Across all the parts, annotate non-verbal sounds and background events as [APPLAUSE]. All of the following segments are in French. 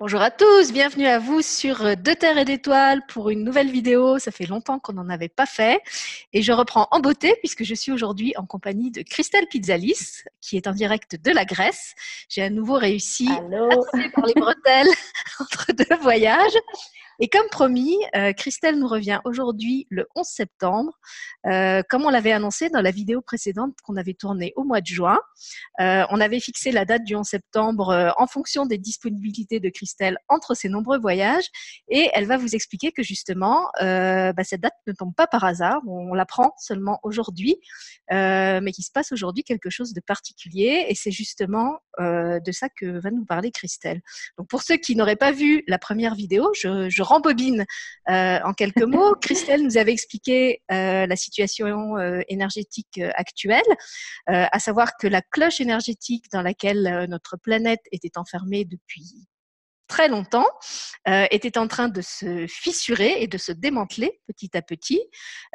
Bonjour à tous, bienvenue à vous sur euh, De Terre et d'Étoiles pour une nouvelle vidéo. Ça fait longtemps qu'on n'en avait pas fait. Et je reprends en beauté puisque je suis aujourd'hui en compagnie de Christelle Pizzalis, qui est en direct de la Grèce. J'ai à nouveau réussi Allô. à par les bretelles [LAUGHS] entre deux voyages. Et comme promis, euh, Christelle nous revient aujourd'hui le 11 septembre, euh, comme on l'avait annoncé dans la vidéo précédente qu'on avait tournée au mois de juin. Euh, on avait fixé la date du 11 septembre en fonction des disponibilités de Christelle entre ses nombreux voyages, et elle va vous expliquer que justement, bah, cette date ne tombe pas par hasard, on l'apprend seulement aujourd'hui, mais qu'il se passe aujourd'hui quelque chose de particulier, et c'est justement de ça que va nous parler Christelle. Donc pour ceux qui n'auraient pas vu la première vidéo, je, je rembobine euh, en quelques [LAUGHS] mots. Christelle nous avait expliqué euh, la situation euh, énergétique actuelle, à savoir que la cloche énergétique dans laquelle notre planète était enfermée depuis très longtemps, euh, était en train de se fissurer et de se démanteler petit à petit,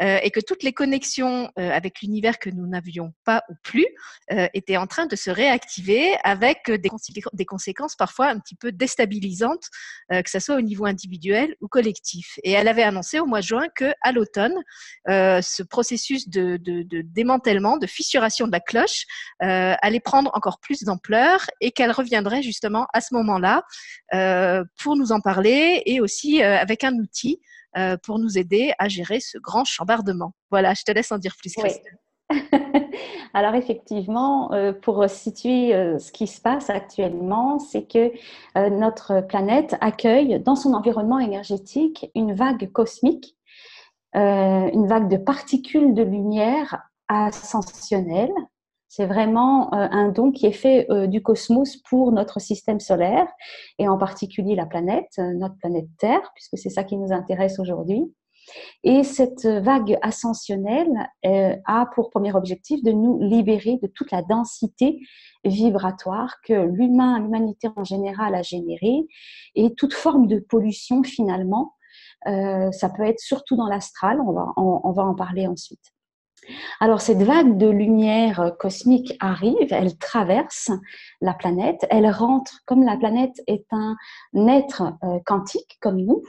euh, et que toutes les connexions euh, avec l'univers que nous n'avions pas ou plus étaient en train de se réactiver avec des, conséquences parfois un petit peu déstabilisantes, que ce soit au niveau individuel ou collectif. Et elle avait annoncé au mois de juin que à l'automne, ce processus de, démantèlement, de fissuration de la cloche allait prendre encore plus d'ampleur et qu'elle reviendrait justement à ce moment-là pour nous en parler et aussi euh, avec un outil euh, pour nous aider à gérer ce grand chambardement. Voilà, je te laisse en dire plus, Christelle. Oui. [LAUGHS] Alors effectivement, pour situer ce qui se passe actuellement, c'est que notre planète accueille dans son environnement énergétique une vague cosmique, une vague de particules de lumière ascensionnelles c'est vraiment euh, un don qui est fait euh, du cosmos pour notre système solaire et en particulier la planète, euh, notre planète Terre, puisque c'est ça qui nous intéresse aujourd'hui. Et cette vague ascensionnelle a pour premier objectif de nous libérer de toute la densité vibratoire que l'humain, l'humanité en général a générée et toute forme de pollution finalement. ça peut être surtout dans l'astral, on va, on, on va en parler ensuite. Alors cette vague de lumière cosmique arrive, elle traverse la planète, elle rentre, comme la planète est un être euh, quantique comme nous,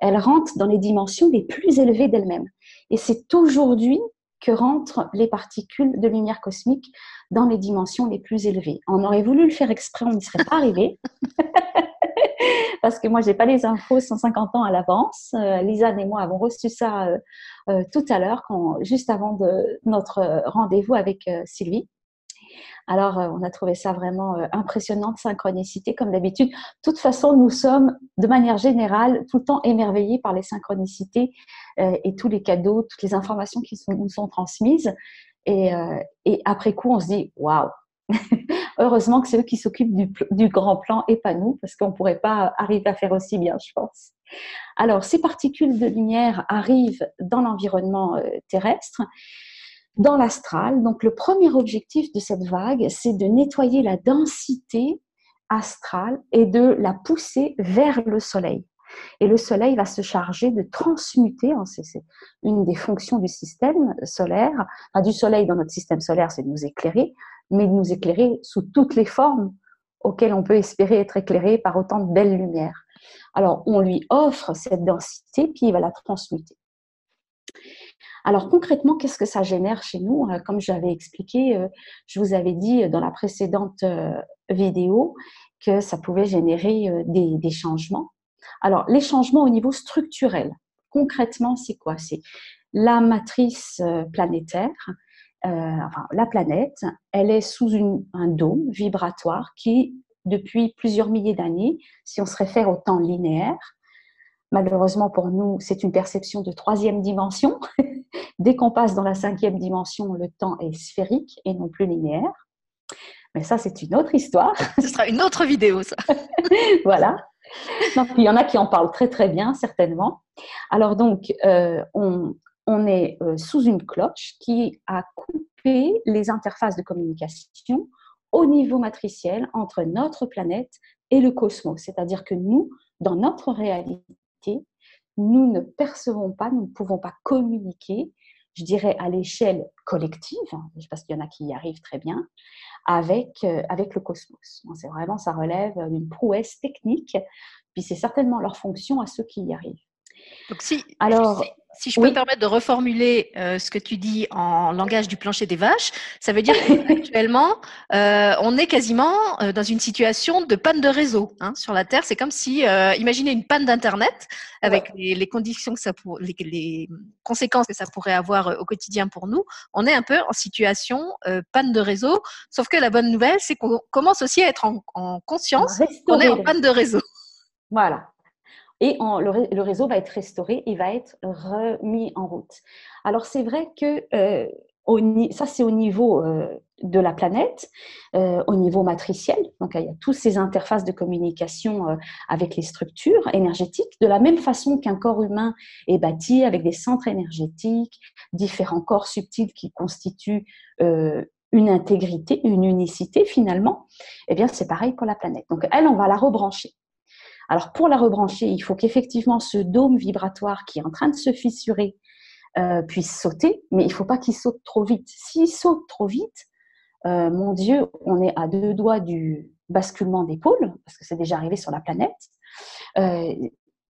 elle rentre dans les dimensions les plus élevées d'elle-même. Et c'est aujourd'hui que rentrent les particules de lumière cosmique dans les dimensions les plus élevées. On aurait voulu le faire exprès, on n'y serait pas arrivé. [LAUGHS] parce que moi, j'ai pas les infos 150 ans à l'avance. Euh, et moi avons reçu ça euh, euh, tout à l'heure, juste avant notre rendez-vous avec euh, Sylvie. Alors, euh, on a trouvé ça vraiment impressionnant de synchronicité, comme d'habitude. De toute façon, nous sommes, de manière générale, tout le temps émerveillés par les synchronicités et tous les cadeaux, toutes les informations qui nous sont transmises. Et, après coup, on se dit, waouh, [LAUGHS] Heureusement que c'est eux qui s'occupent du, du, grand plan et pas nous, parce qu'on ne pourrait pas arriver à faire aussi bien, je pense. Alors, ces particules de lumière arrivent dans l'environnement euh, terrestre, dans l'astral. Donc, le premier objectif de cette vague, c'est de nettoyer la densité astrale et de la pousser vers le Soleil. Et le Soleil va se charger de transmuter, hein, c'est une des fonctions du système solaire, enfin, du Soleil dans notre système solaire, c'est de nous éclairer, mais de nous éclairer sous toutes les formes auxquelles on peut espérer être éclairé par autant de belles lumières. Alors, on lui offre cette densité, puis il va la transmuter. Alors concrètement, qu'est-ce que ça génère chez nous? Euh, Comme j'avais expliqué, euh, je vous avais dit dans la précédente euh, vidéo que ça pouvait générer des, changements. Alors les changements au niveau structurel, concrètement, c'est quoi? C'est la matrice planétaire euh, enfin, la planète, elle est sous un dôme vibratoire qui, depuis plusieurs milliers d'années, si on se réfère au temps linéaire, malheureusement pour nous, c'est une perception de troisième dimension. [LAUGHS] Dès qu'on passe dans la cinquième dimension, le temps est sphérique et non plus linéaire. Mais ça, c'est une autre histoire. [LAUGHS] Ce sera une autre vidéo, ça. [LAUGHS] voilà. Donc, il y en a qui en parlent très très bien, certainement. Alors donc, euh, on, on est euh, sous une cloche qui a coupé les interfaces de communication au niveau matriciel entre notre planète et le cosmos. C'est-à-dire que nous, dans notre réalité, nous ne percevons pas, nous ne pouvons pas communiquer, je dirais à l'échelle collective, hein, parce qu'il y en a qui y arrivent très bien, avec, euh, avec le cosmos. C'est vraiment, ça relève d'une prouesse technique puis c'est certainement leur fonction à ceux qui y arrivent. Donc si, Alors, si, je peux me permettre de reformuler euh, ce que tu dis en langage du plancher des vaches, ça veut dire [LAUGHS] qu'actuellement, euh, on est quasiment euh, dans une situation de panne de réseau hein, sur la Terre. C'est comme si, imaginez une panne d'Internet avec les, conditions que ça pour, les, conséquences que ça pourrait avoir au quotidien pour nous. On est un peu en situation panne de réseau, sauf que la bonne nouvelle, c'est qu'on commence aussi à être en, en conscience qu'on est en panne de réseau. Voilà, et le, réseau va être restauré et va être remis en route. Alors c'est vrai que euh, ça c'est au niveau euh, de la planète, euh, au niveau matriciel. Donc il y a toutes ces interfaces de communication avec les structures énergétiques, de la même façon qu'un corps humain est bâti avec des centres énergétiques, différents corps subtils qui constituent une intégrité, une unicité finalement. Eh bien c'est pareil pour la planète. Donc elle, on va la rebrancher. Alors pour la rebrancher, il faut qu'effectivement ce dôme vibratoire qui est en train de se fissurer euh, puisse sauter, mais il ne faut pas qu'il saute trop vite. S'il saute trop vite, euh, mon Dieu, on est à deux doigts du basculement pôles, parce que c'est déjà arrivé sur la planète. Euh,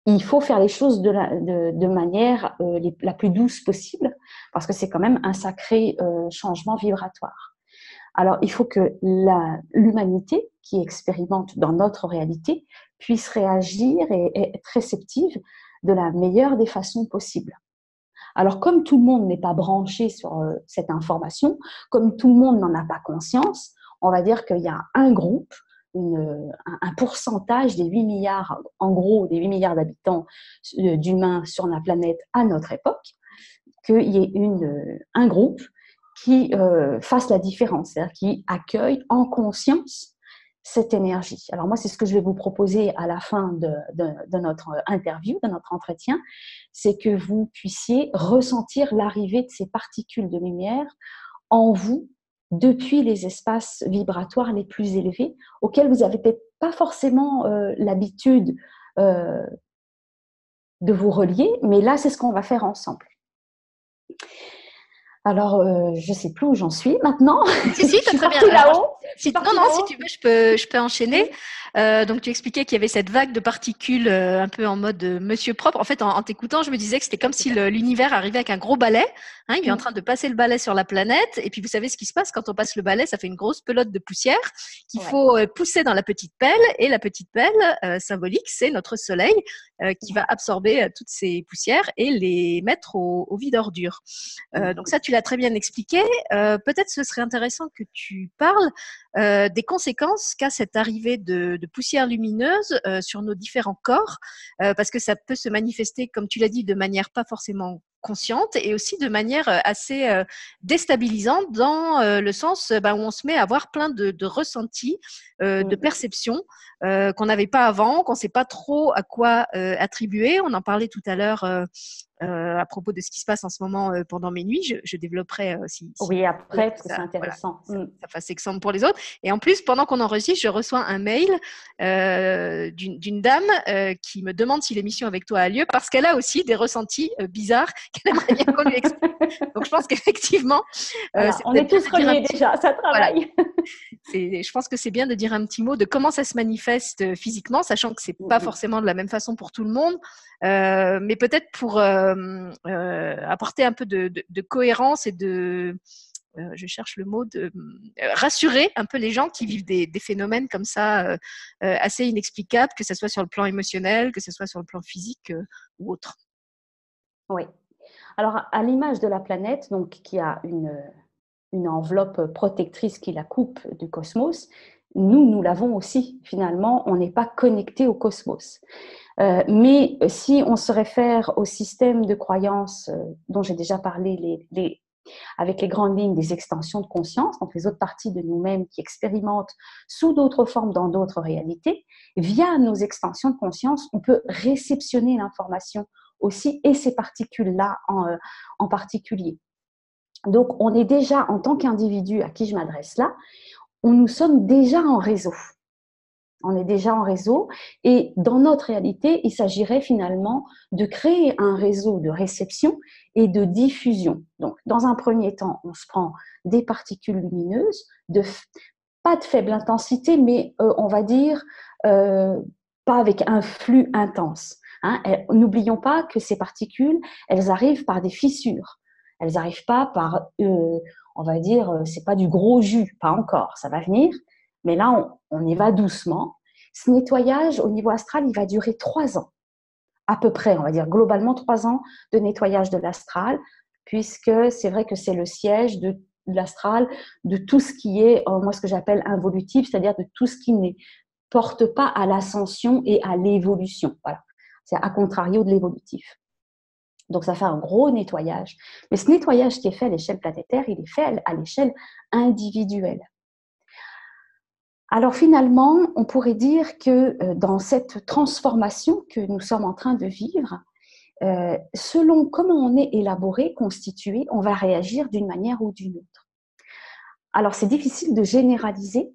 il faut faire les choses de, manière la plus douce possible, parce que c'est quand même un sacré changement vibratoire. Alors, il faut que l'humanité qui expérimente dans notre réalité puisse réagir et, être réceptive de la meilleure des façons possibles. Alors, comme tout le monde n'est pas branché sur euh, cette information, comme tout le monde n'en a pas conscience, on va dire qu'il y a un groupe, un, pourcentage des 8 milliards, en gros, des 8 milliards d'habitants euh, d'humains sur la planète à notre époque, qu'il y ait un groupe qui euh, fasse la différence, c'est-à-dire qui accueille en conscience cette énergie. Alors moi, c'est ce que je vais vous proposer à la fin de, notre interview, de notre entretien, c'est que vous puissiez ressentir l'arrivée de ces particules de lumière en vous depuis les espaces vibratoires les plus élevés, auxquels vous n'avez peut-être pas forcément euh, l'habitude euh, de vous relier, mais là, c'est ce qu'on va faire ensemble. Alors, euh, je ne sais plus où j'en suis maintenant. Si, si, [LAUGHS] as très bien. Là-haut. Non, non, si tu veux, je peux, je peux enchaîner. Euh, donc, tu expliquais qu'il y avait cette vague de particules euh, un peu en mode euh, monsieur propre. En fait, en, t'écoutant, je me disais que c'était comme si l'univers arrivait avec un gros balai. Hein, il est en train de passer le balai sur la planète. Et puis, vous savez ce qui se passe? Quand on passe le balai Ça fait une grosse pelote de poussière qu'il faut pousser dans la petite pelle. Et la petite pelle symbolique, c'est notre soleil qui va absorber toutes ces poussières et les mettre au, au vide ordure. donc, ça, tu l'as très bien expliqué. Peut-être ce serait intéressant que tu parles euh, des conséquences qu'a cette arrivée de, poussière lumineuse euh, sur nos différents corps, euh, parce que ça peut se manifester, comme tu l'as dit, de manière pas forcément consciente et aussi de manière assez déstabilisante dans le sens bah, où on se met à avoir plein de, de ressentis, de mmh. perceptions qu'on n'avait pas avant, qu'on ne sait pas trop à quoi attribuer. On en parlait tout à l'heure euh, à propos de ce qui se passe en ce moment euh, pendant mes nuits. Je, développerai aussi. Euh, oui, après, parce que c'est intéressant. ça, mm. fasse exemple pour les autres. Et en plus, pendant qu'on enregistre, je reçois un mail d'une dame qui me demande si l'émission avec toi a lieu parce qu'elle a aussi des ressentis bizarres [LAUGHS] qu'elle aimerait bien qu'on lui explique. Donc, je pense qu'effectivement. on est tous reliés déjà, ça travaille. [LAUGHS] je pense que c'est bien de dire un petit mot de comment ça se manifeste physiquement, sachant que c'est pas forcément de la même façon pour tout le monde. Euh, mais peut-être pour euh, euh, apporter un peu de, cohérence et de, je cherche le mot, de rassurer un peu les gens qui vivent des, phénomènes comme ça assez inexplicables, que ce soit sur le plan émotionnel, que ce soit sur le plan physique ou autre. Oui. Alors, à l'image de la planète, donc qui a une, une enveloppe protectrice qui la coupe du cosmos, nous, nous l'avons aussi. Finalement, on n'est pas connecté au cosmos. Euh, mais si on se réfère au système de croyances euh, dont j'ai déjà parlé, les, avec les grandes lignes des extensions de conscience, donc les autres parties de nous-mêmes qui expérimentent sous d'autres formes dans d'autres réalités, via nos extensions de conscience, on peut réceptionner l'information aussi et ces particules-là en, euh, en particulier. Donc, on est déjà, en tant qu'individu à qui je m'adresse là, on nous sommes déjà en réseau on est déjà en réseau. Et dans notre réalité, il s'agirait finalement de créer un réseau de réception et de diffusion. Donc, dans un premier temps, on se prend des particules lumineuses, de, pas de faible intensité, mais euh, on va dire euh, pas avec un flux intense. Hein. N'oublions pas que ces particules, elles arrivent par des fissures. Elles n'arrivent pas par, euh, on va dire, c'est pas du gros jus, pas encore, ça va venir. Mais là, on, y va doucement. Ce nettoyage au niveau astral, il va durer trois ans, à peu près, on va dire globalement trois ans de nettoyage de l'astral, puisque c'est vrai que c'est le siège de l'astral, de tout ce qui est, euh, moi, ce que j'appelle involutif, c'est-à-dire de tout ce qui ne porte pas à l'ascension et à l'évolution. Voilà. C'est à contrario de l'évolutif. Donc, ça fait un gros nettoyage. Mais ce nettoyage qui est fait à l'échelle planétaire, il est fait à l'échelle individuelle. Alors finalement, on pourrait dire que euh, dans cette transformation que nous sommes en train de vivre, euh, selon comment on est élaboré, constitué, on va réagir d'une manière ou d'une autre. Alors c'est difficile de généraliser,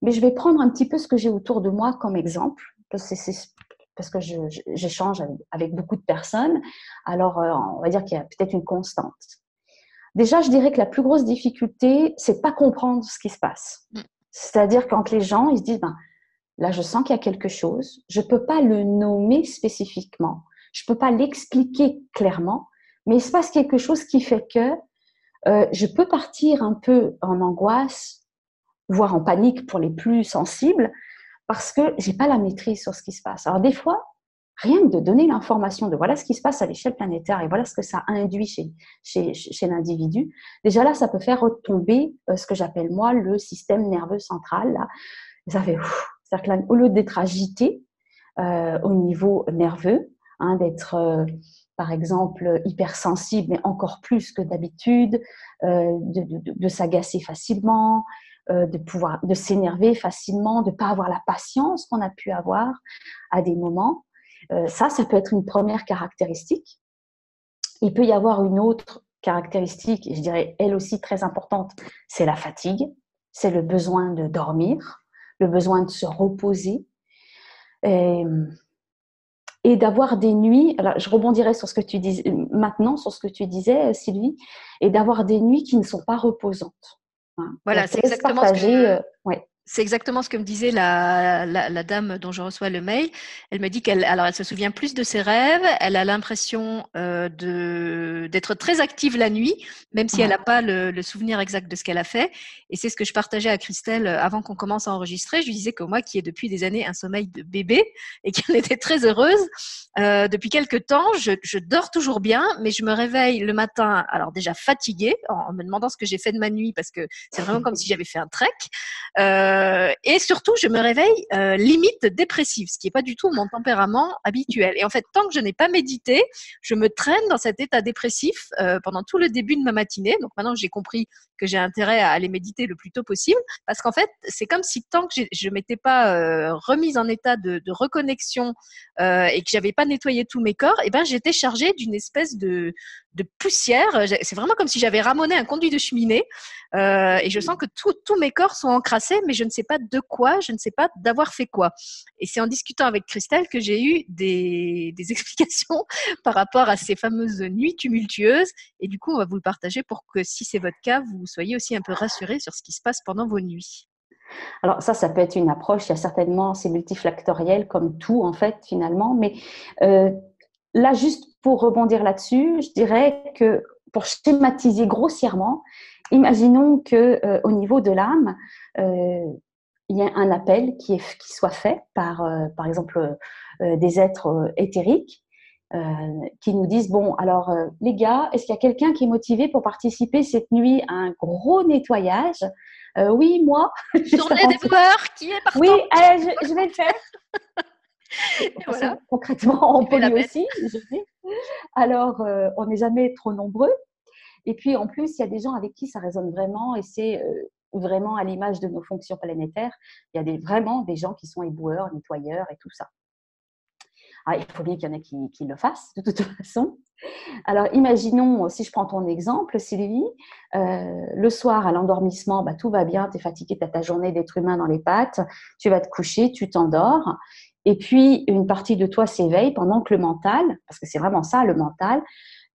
mais je vais prendre un petit peu ce que j'ai autour de moi comme exemple, parce que, j'échange avec, beaucoup de personnes. Alors euh, on va dire qu'il y a peut-être une constante. Déjà, je dirais que la plus grosse difficulté, c'est pas comprendre ce qui se passe. C'est-à-dire quand les gens, ils se disent, ben, là, je sens qu'il y a quelque chose, je peux pas le nommer spécifiquement, je ne peux pas l'expliquer clairement, mais il se passe quelque chose qui fait que euh, je peux partir un peu en angoisse, voire en panique pour les plus sensibles, parce que j'ai pas la maîtrise sur ce qui se passe. Alors des fois, rien que de donner l'information de voilà ce qui se passe à l'échelle planétaire et voilà ce que ça induit chez, chez, chez l'individu, déjà là, ça peut faire retomber euh, ce que j'appelle moi le système nerveux central. Là. Ça fait, c'est-à-dire au lieu d'être agité euh, au niveau nerveux, Hein, d'être euh, par exemple hypersensible, mais encore plus que d'habitude, de, s'agacer facilement, de pouvoir de s'énerver facilement, de pas avoir la patience qu'on a pu avoir à des moments. Ça, ça peut être une première caractéristique. Il peut y avoir une autre caractéristique, je dirais elle aussi très importante, c'est la fatigue, c'est le besoin de dormir, le besoin de se reposer. Et, et d'avoir des nuits, alors je rebondirai sur ce que tu disais maintenant, sur ce que tu disais, Sylvie, et d'avoir des nuits qui ne sont pas reposantes. Hein. Voilà, c'est exactement ce que, euh, ouais. C'est exactement ce que me disait la, la, dame dont je reçois le mail. Elle me dit qu'elle, alors elle se souvient plus de ses rêves. Elle a l'impression euh, de d'être très active la nuit, même si elle n'a pas le, le, souvenir exact de ce qu'elle a fait. Et c'est ce que je partageais à Christelle euh, avant qu'on commence à enregistrer. Je lui disais que moi, qui ai depuis des années un sommeil de bébé et qui en [LAUGHS] était très heureuse, euh, depuis quelques temps, je, je, dors toujours bien, mais je me réveille le matin, alors déjà fatiguée, en, me demandant ce que j'ai fait de ma nuit, parce que c'est vraiment comme si j'avais fait un trek. Euh, euh, et surtout, je me réveille euh, limite dépressive, ce qui n'est pas du tout mon tempérament habituel. Et en fait, tant que je n'ai pas médité, je me traîne dans cet état dépressif euh, pendant tout le début de ma matinée. Donc maintenant, j'ai compris que j'ai intérêt à aller méditer le plus tôt possible, parce qu'en fait, c'est comme si tant que je m'étais pas remise en état de, de reconnexion et que j'avais pas nettoyé tous mes corps, et eh ben j'étais chargée d'une espèce de, poussière. C'est vraiment comme si j'avais ramoné un conduit de cheminée, et je sens que tous mes corps sont encrassés, mais je ne sais pas de quoi, je ne sais pas d'avoir fait quoi. Et c'est en discutant avec Christelle que j'ai eu des, [LAUGHS] explications par rapport à ces fameuses nuits tumultueuses. Et du coup, on va vous le partager pour que si c'est votre cas, vous soyez aussi un peu rassurés sur ce qui se passe pendant vos nuits. Alors ça, ça peut être une approche, il y a certainement, c'est multifactoriel comme tout en fait finalement, mais euh, là juste pour rebondir là-dessus, je dirais que pour schématiser grossièrement, imaginons que euh, au niveau de l'âme, euh, il y a un appel qui, qui soit fait par, par exemple, des êtres éthériques qui nous disent bon alors les gars est-ce qu'il y a quelqu'un qui est motivé pour participer cette nuit à un gros nettoyage? Oui moi journée des fleurs qui est partant oui je, vais le faire. [LAUGHS] Concrètement on peut aussi alors on n'est jamais trop nombreux. Et puis en plus, il y a des gens avec qui ça résonne vraiment et c'est euh, vraiment à l'image de nos fonctions planétaires. Il y a des, vraiment des gens qui sont éboueurs, nettoyeurs et tout ça. Ah, il faut bien qu'il y en ait qui, le fassent de toute [LAUGHS] façon. Alors imaginons, si je prends ton exemple, Sylvie, euh, le soir à l'endormissement, bah, tout va bien, tu es fatigué, tu as ta journée d'être humain dans les pattes, tu vas te coucher, tu t'endors. Et puis, une partie de toi s'éveille pendant que le mental, parce que c'est vraiment ça, le mental,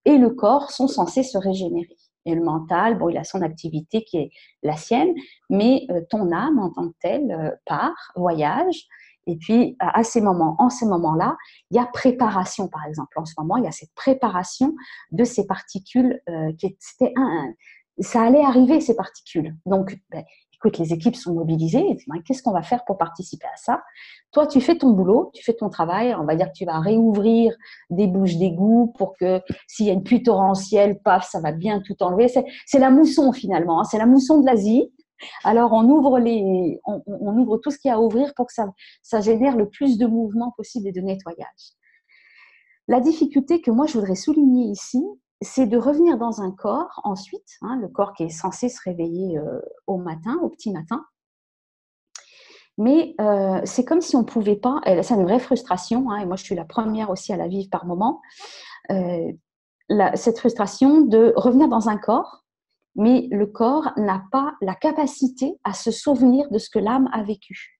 et le corps sont censés se régénérer. Et le mental, bon, il a son activité qui est la sienne, mais euh, ton âme en tant que telle euh, part, voyage, Et puis, à ces moments, en ces moments-là, il y a préparation, par exemple. En ce moment, il y a cette préparation de ces particules euh, qui c'était un, ça allait arriver ces particules. Donc, ben, écoute, les équipes sont mobilisées. Qu'est-ce qu'on va faire pour participer à ça? Toi, tu fais ton boulot, tu fais ton travail. On va dire que tu vas réouvrir des bouches d'égout pour que s'il y a une pluie torrentielle, paf, ça va bien tout enlever. C'est la mousson finalement. Hein. C'est la mousson de l'Asie. Alors, on ouvre, tout ce qu'il y a à ouvrir pour que ça, génère le plus de mouvement possible et de nettoyage. La difficulté que moi je voudrais souligner ici, c'est de revenir dans un corps ensuite, hein, le corps qui est censé se réveiller euh, au matin, au petit matin. Mais euh, c'est comme si on ne pouvait pas, c'est une vraie frustration, hein, et moi je suis la première aussi à la vivre par moment, euh, cette frustration de revenir dans un corps, mais le corps n'a pas la capacité à se souvenir de ce que l'âme a vécu.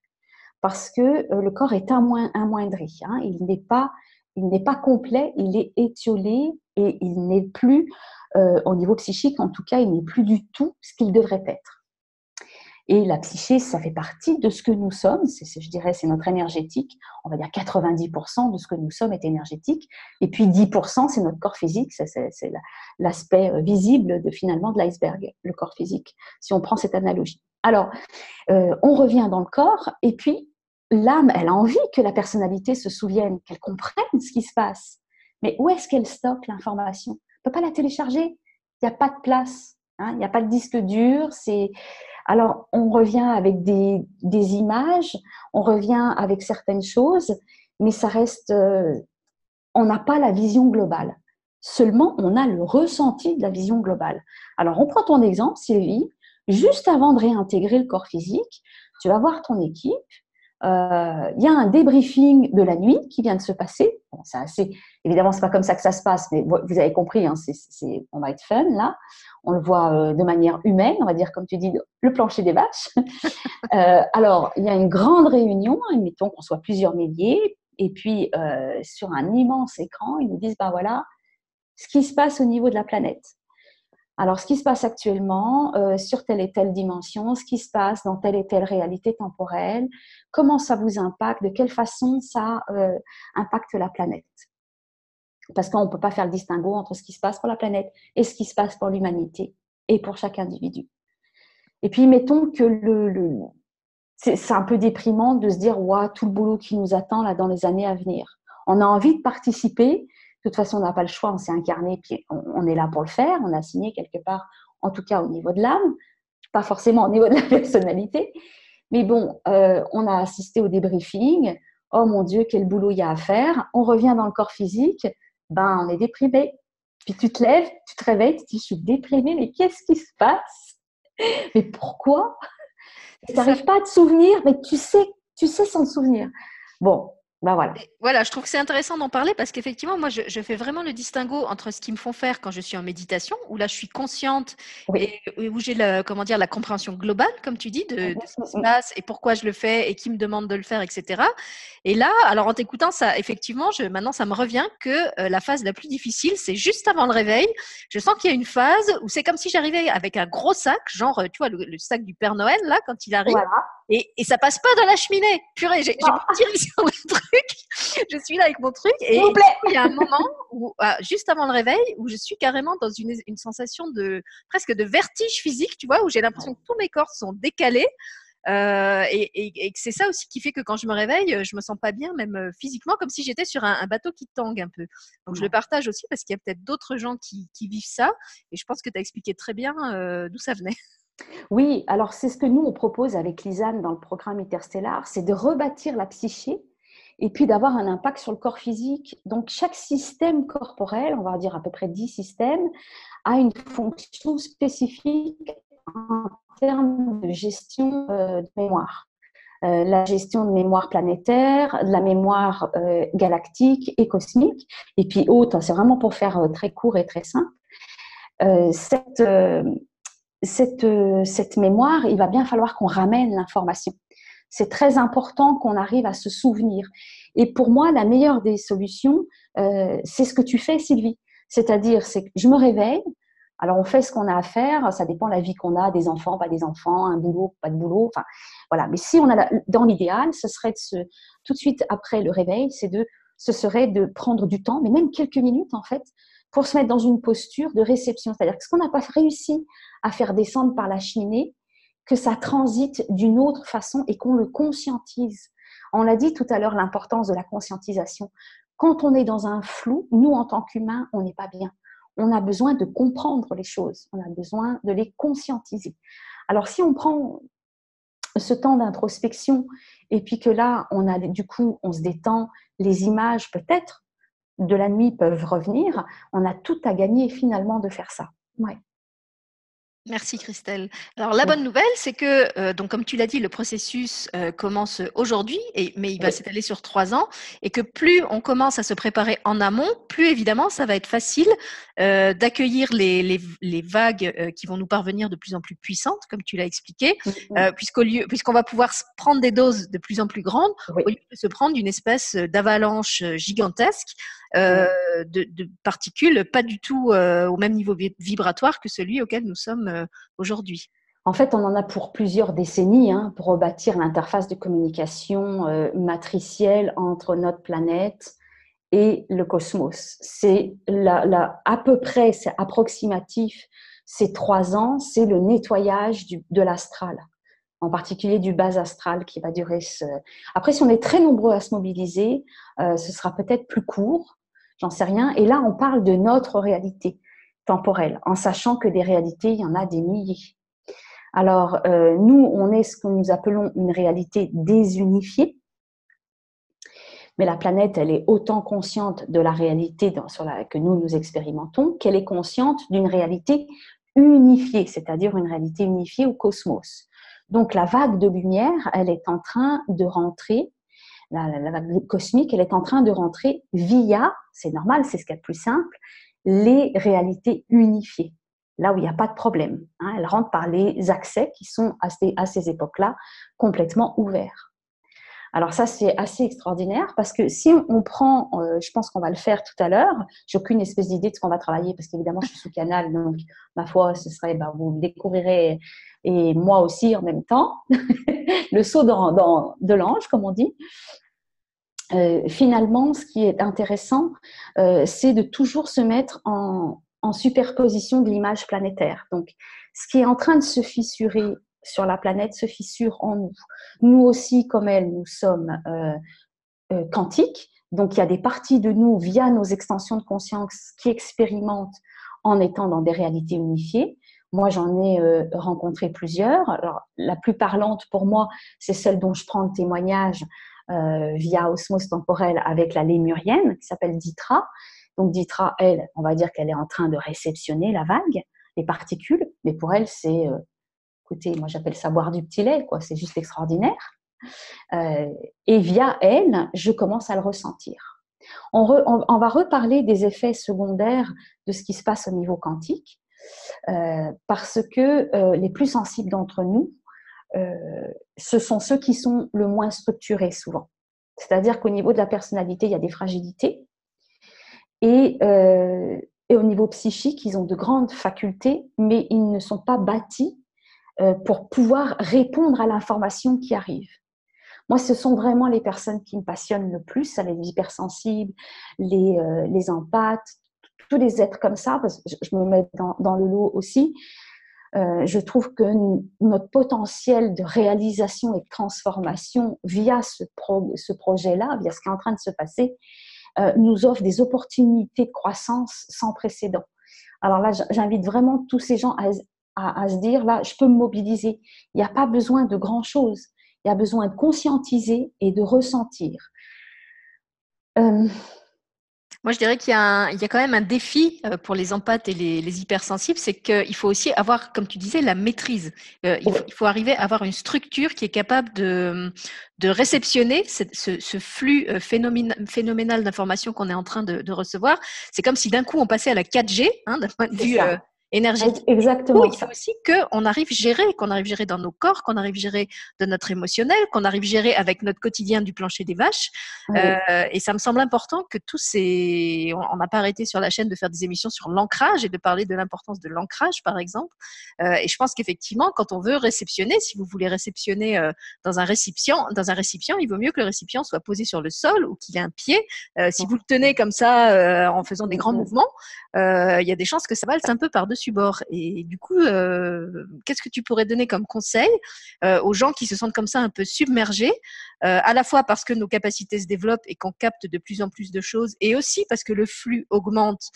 Parce que le corps est amoindri, hein, il n'est pas il n'est pas complet, il est étiolé et il n'est plus, euh, au niveau psychique en tout cas, il n'est plus du tout ce qu'il devrait être. Et la psyché, ça fait partie de ce que nous sommes, c'est, je dirais, c'est notre énergétique. On va dire 90% de ce que nous sommes est énergétique. Et puis 10%, c'est notre corps physique, c'est, l'aspect euh, visible de finalement de l'iceberg, le corps physique, si on prend cette analogie. Alors, euh, on revient dans le corps, et puis l'âme, elle a envie que la personnalité se souvienne, qu'elle comprenne ce qui se passe. Mais où est-ce qu'elle stocke l'information? On ne peut pas la télécharger. Il n'y a pas de place. Hein. Il n'y a pas de disque dur. C'est alors on revient avec des, images, on revient avec certaines choses, mais ça reste. Euh, on n'a pas la vision globale. Seulement, on a le ressenti de la vision globale. Alors, on prend ton exemple, Sylvie. Juste avant de réintégrer le corps physique, tu vas voir ton équipe euh, il y a un débriefing de la nuit qui vient de se passer. Bon, c'est assez, évidemment, c'est pas comme ça que ça se passe, mais vous avez compris, hein, c'est, on va être fun là. On le voit euh, de manière humaine, on va dire comme tu dis, le plancher des vaches. [LAUGHS] euh, alors, il y a une grande réunion, admettons qu'on soit plusieurs milliers, et puis euh, sur un immense écran, ils nous disent, ben voilà, ce qui se passe au niveau de la planète. Alors, ce qui se passe actuellement euh, sur telle et telle dimension, ce qui se passe dans telle et telle réalité temporelle, comment ça vous impacte, de quelle façon ça euh, impacte la planète? Parce qu'on ne peut pas faire le distinguo entre ce qui se passe pour la planète et ce qui se passe pour l'humanité et pour chaque individu. Et puis, mettons que le, c'est un peu déprimant de se dire, ouais, tout le boulot qui nous attend là dans les années à venir. On a envie de participer, toute façon, on n'a pas le choix, on s'est incarné, puis on, est là pour le faire, on a signé quelque part, en tout cas au niveau de l'âme, pas forcément au niveau de la personnalité. Mais bon, euh, on a assisté au débriefing. Oh mon Dieu, quel boulot il y a à faire. On revient dans le corps physique. Ben, on est déprimé. Puis tu te lèves, tu te réveilles, tu te dis, je suis déprimée, mais qu'est-ce qui se passe? [LAUGHS] Mais pourquoi? Tu n'arrives pas à te souvenir, mais tu sais, tu sais sans te souvenir. Bon, bah, voilà. voilà, je trouve que c'est intéressant d'en parler parce qu'effectivement, moi, je, fais vraiment le distinguo entre ce qui me font faire quand je suis en méditation, où là, je suis consciente et où j'ai la, comment dire, la compréhension globale, comme tu dis, de, ce qui se passe et pourquoi je le fais et qui me demande de le faire, etc. Et là, alors en t'écoutant, ça, effectivement, je, maintenant, ça me revient que euh, la phase la plus difficile, c'est juste avant le réveil. Je sens qu'il y a une phase où c'est comme si j'arrivais avec un gros sac, genre, tu vois, le, sac du Père Noël, là, quand il arrive. Et, et ça passe pas dans la cheminée. Purée, j'ai tiré sur le truc. Je suis là avec mon truc. Et il y a un moment où, ah, juste avant le réveil, où je suis carrément dans une, une sensation de presque de vertige physique, tu vois, où j'ai l'impression que tous mes corps sont décalés. Euh, et, et, et c'est ça aussi qui fait que quand je me réveille, je me sens pas bien, même euh, physiquement, comme si j'étais sur un, un, bateau qui tangue un peu. Donc je le partage aussi parce qu'il y a peut-être d'autres gens qui, qui, vivent ça. Et je pense que tu as expliqué très bien euh, d'où ça venait. Oui, alors c'est ce que nous, on propose avec Lisanne dans le programme Interstellar, c'est de rebâtir la psyché et puis d'avoir un impact sur le corps physique. Donc chaque système corporel, on va dire à peu près 10 systèmes, a une fonction spécifique en termes de gestion euh, de mémoire. Euh, la gestion de mémoire planétaire, de la mémoire euh, galactique et cosmique, et puis autre, c'est vraiment pour faire très court et très simple. cette, cette, cette mémoire, il va bien falloir qu'on ramène l'information. C'est très important qu'on arrive à se souvenir. Et pour moi, la meilleure des solutions, euh, c'est ce que tu fais, Sylvie. C'est-à-dire, c'est que je me réveille, Alors on fait ce qu'on a à faire, ça dépend de la vie qu'on a, des enfants, pas des enfants, un boulot, pas de boulot, enfin voilà. Mais si on a dans l'idéal, ce serait de se, tout de suite après le réveil, c'est de, ce serait de prendre du temps, mais même quelques minutes en fait, pour se mettre dans une posture de réception. C'est-à-dire que ce qu'on n'a pas réussi à faire descendre par la cheminée, que ça transite d'une autre façon et qu'on le conscientise. On l'a dit tout à l'heure, l'importance de la conscientisation. Quand on est dans un flou, nous, en tant qu'humains, on n'est pas bien. On a besoin de comprendre les choses, on a besoin de les conscientiser. Alors, si on prend ce temps d'introspection et puis que là, on a du coup, on se détend, les images peut-être de la nuit peuvent revenir, on a tout à gagner finalement de faire ça. Ouais. Merci Christelle. Alors la bonne nouvelle, c'est que, euh, donc comme tu l'as dit, le processus euh, commence aujourd'hui, mais il va s'étaler sur trois ans, et que plus on commence à se préparer en amont, plus évidemment ça va être facile euh, d'accueillir les, les, vagues qui vont nous parvenir de plus en plus puissantes, comme tu l'as expliqué, puisqu'au lieu, puisqu'on va pouvoir prendre des doses de plus en plus grandes, au lieu de se prendre une espèce d'avalanche gigantesque euh, de, particules pas du tout euh, au même niveau vibratoire que celui auquel nous sommes euh, aujourd'hui. En fait, on en a pour plusieurs décennies hein, pour rebâtir l'interface de communication matricielle entre notre planète et le cosmos. C'est à peu près, c'est approximatif, ces trois ans, c'est le nettoyage de l'astral, en particulier du bas astral qui va durer. Ce... Après, si on est très nombreux à se mobiliser, ce sera peut-être plus court, j'en sais rien. Et là, on parle de notre réalité temporelle, en sachant que des réalités, il y en a des milliers. Alors, euh, nous, on est ce que nous appelons une réalité désunifiée. Mais la planète, elle est autant consciente de la réalité que nous, nous expérimentons qu'elle est consciente d'une réalité unifiée, c'est-à-dire une réalité unifiée au cosmos. Donc, la vague de lumière, elle est en train de rentrer la, vague cosmique, elle est en train de rentrer via, c'est normal, c'est ce qu'il y a de plus simple, les réalités unifiées, là où il n'y a pas de problème. Hein. elle rentre par les accès qui sont à ces, à ces époques-là complètement ouverts. Alors ça, c'est assez extraordinaire parce que si on prend, euh, je pense qu'on va le faire tout à l'heure, j'ai aucune espèce d'idée de ce qu'on va travailler parce qu'évidemment, je suis sous canal, donc ma foi, ce serait, bah, vous découvrirez et moi aussi en même temps, [LAUGHS] le saut dans, de l'ange, comme on dit. Euh, finalement, ce qui est intéressant, euh, c'est de toujours se mettre en, superposition de l'image planétaire. Donc, ce qui est en train de se fissurer sur la planète se fissure en nous. Nous aussi, comme elle, nous sommes euh, quantiques. Donc, il y a des parties de nous, via nos extensions de conscience, qui expérimentent en étant dans des réalités unifiées. Moi, j'en ai rencontré plusieurs. Alors, la plus parlante pour moi, c'est celle dont je prends le témoignage euh, via osmose temporelle avec la lémurienne qui s'appelle Ditra. Donc Ditra, elle, on va dire qu'elle est en train de réceptionner la vague, les particules, mais pour elle, c'est, euh, écoutez, moi j'appelle ça boire du petit lait, quoi. C'est juste extraordinaire. Euh, et via elle, je commence à le ressentir. On, va reparler des effets secondaires de ce qui se passe au niveau quantique, parce que les plus sensibles d'entre nous euh, ce sont ceux qui sont le moins structurés souvent. C'est-à-dire qu'au niveau de la personnalité, il y a des fragilités. Et, euh, au niveau psychique, ils ont de grandes facultés, mais ils ne sont pas bâtis euh, pour pouvoir répondre à l'information qui arrive. Moi, ce sont vraiment les personnes qui me passionnent le plus, les hypersensibles, les, les empathes, tous les êtres comme ça, parce que je me mets dans, le lot aussi. Euh, je trouve que notre potentiel de réalisation et de transformation via ce, projet-là, via ce qui est en train de se passer, euh, nous offre des opportunités de croissance sans précédent. Alors là, j'invite vraiment tous ces gens à, à, se dire, là, je peux me mobiliser. Il n'y a pas besoin de grand-chose. Il y a besoin de conscientiser et de ressentir. Euh, moi, je dirais qu'il y, a quand même un défi euh, pour les empathes et les, hypersensibles, c'est qu'il faut aussi avoir, comme tu disais, la maîtrise. Euh, il, faut, arriver à avoir une structure qui est capable de, de réceptionner ce, flux euh, phénoménal d'informations qu'on est en train de, recevoir. C'est comme si d'un coup on passait à la 4G, hein, d'un point de vue énergétique. Exactement. il faut aussi qu'on arrive à gérer, qu'on arrive à gérer dans nos corps, qu'on arrive à gérer de notre émotionnel, qu'on arrive à gérer avec notre quotidien du plancher des vaches. Euh, et ça me semble important que tous ces, on n'a pas arrêté sur la chaîne de faire des émissions sur l'ancrage et de parler de l'importance de l'ancrage, par exemple. Euh, et je pense qu'effectivement, quand on veut réceptionner, si vous voulez réceptionner euh, dans un récipient, dans un récipient, il vaut mieux que le récipient soit posé sur le sol ou qu'il ait un pied. si vous le tenez comme ça en faisant des grands mouvements, il y a des chances que ça valse un peu par-dessus bord. Et du coup, qu'est-ce que tu pourrais donner comme conseil aux gens qui se sentent comme ça un peu submergés, à la fois parce que nos capacités se développent et qu'on capte de plus en plus de choses, et aussi parce que le flux augmente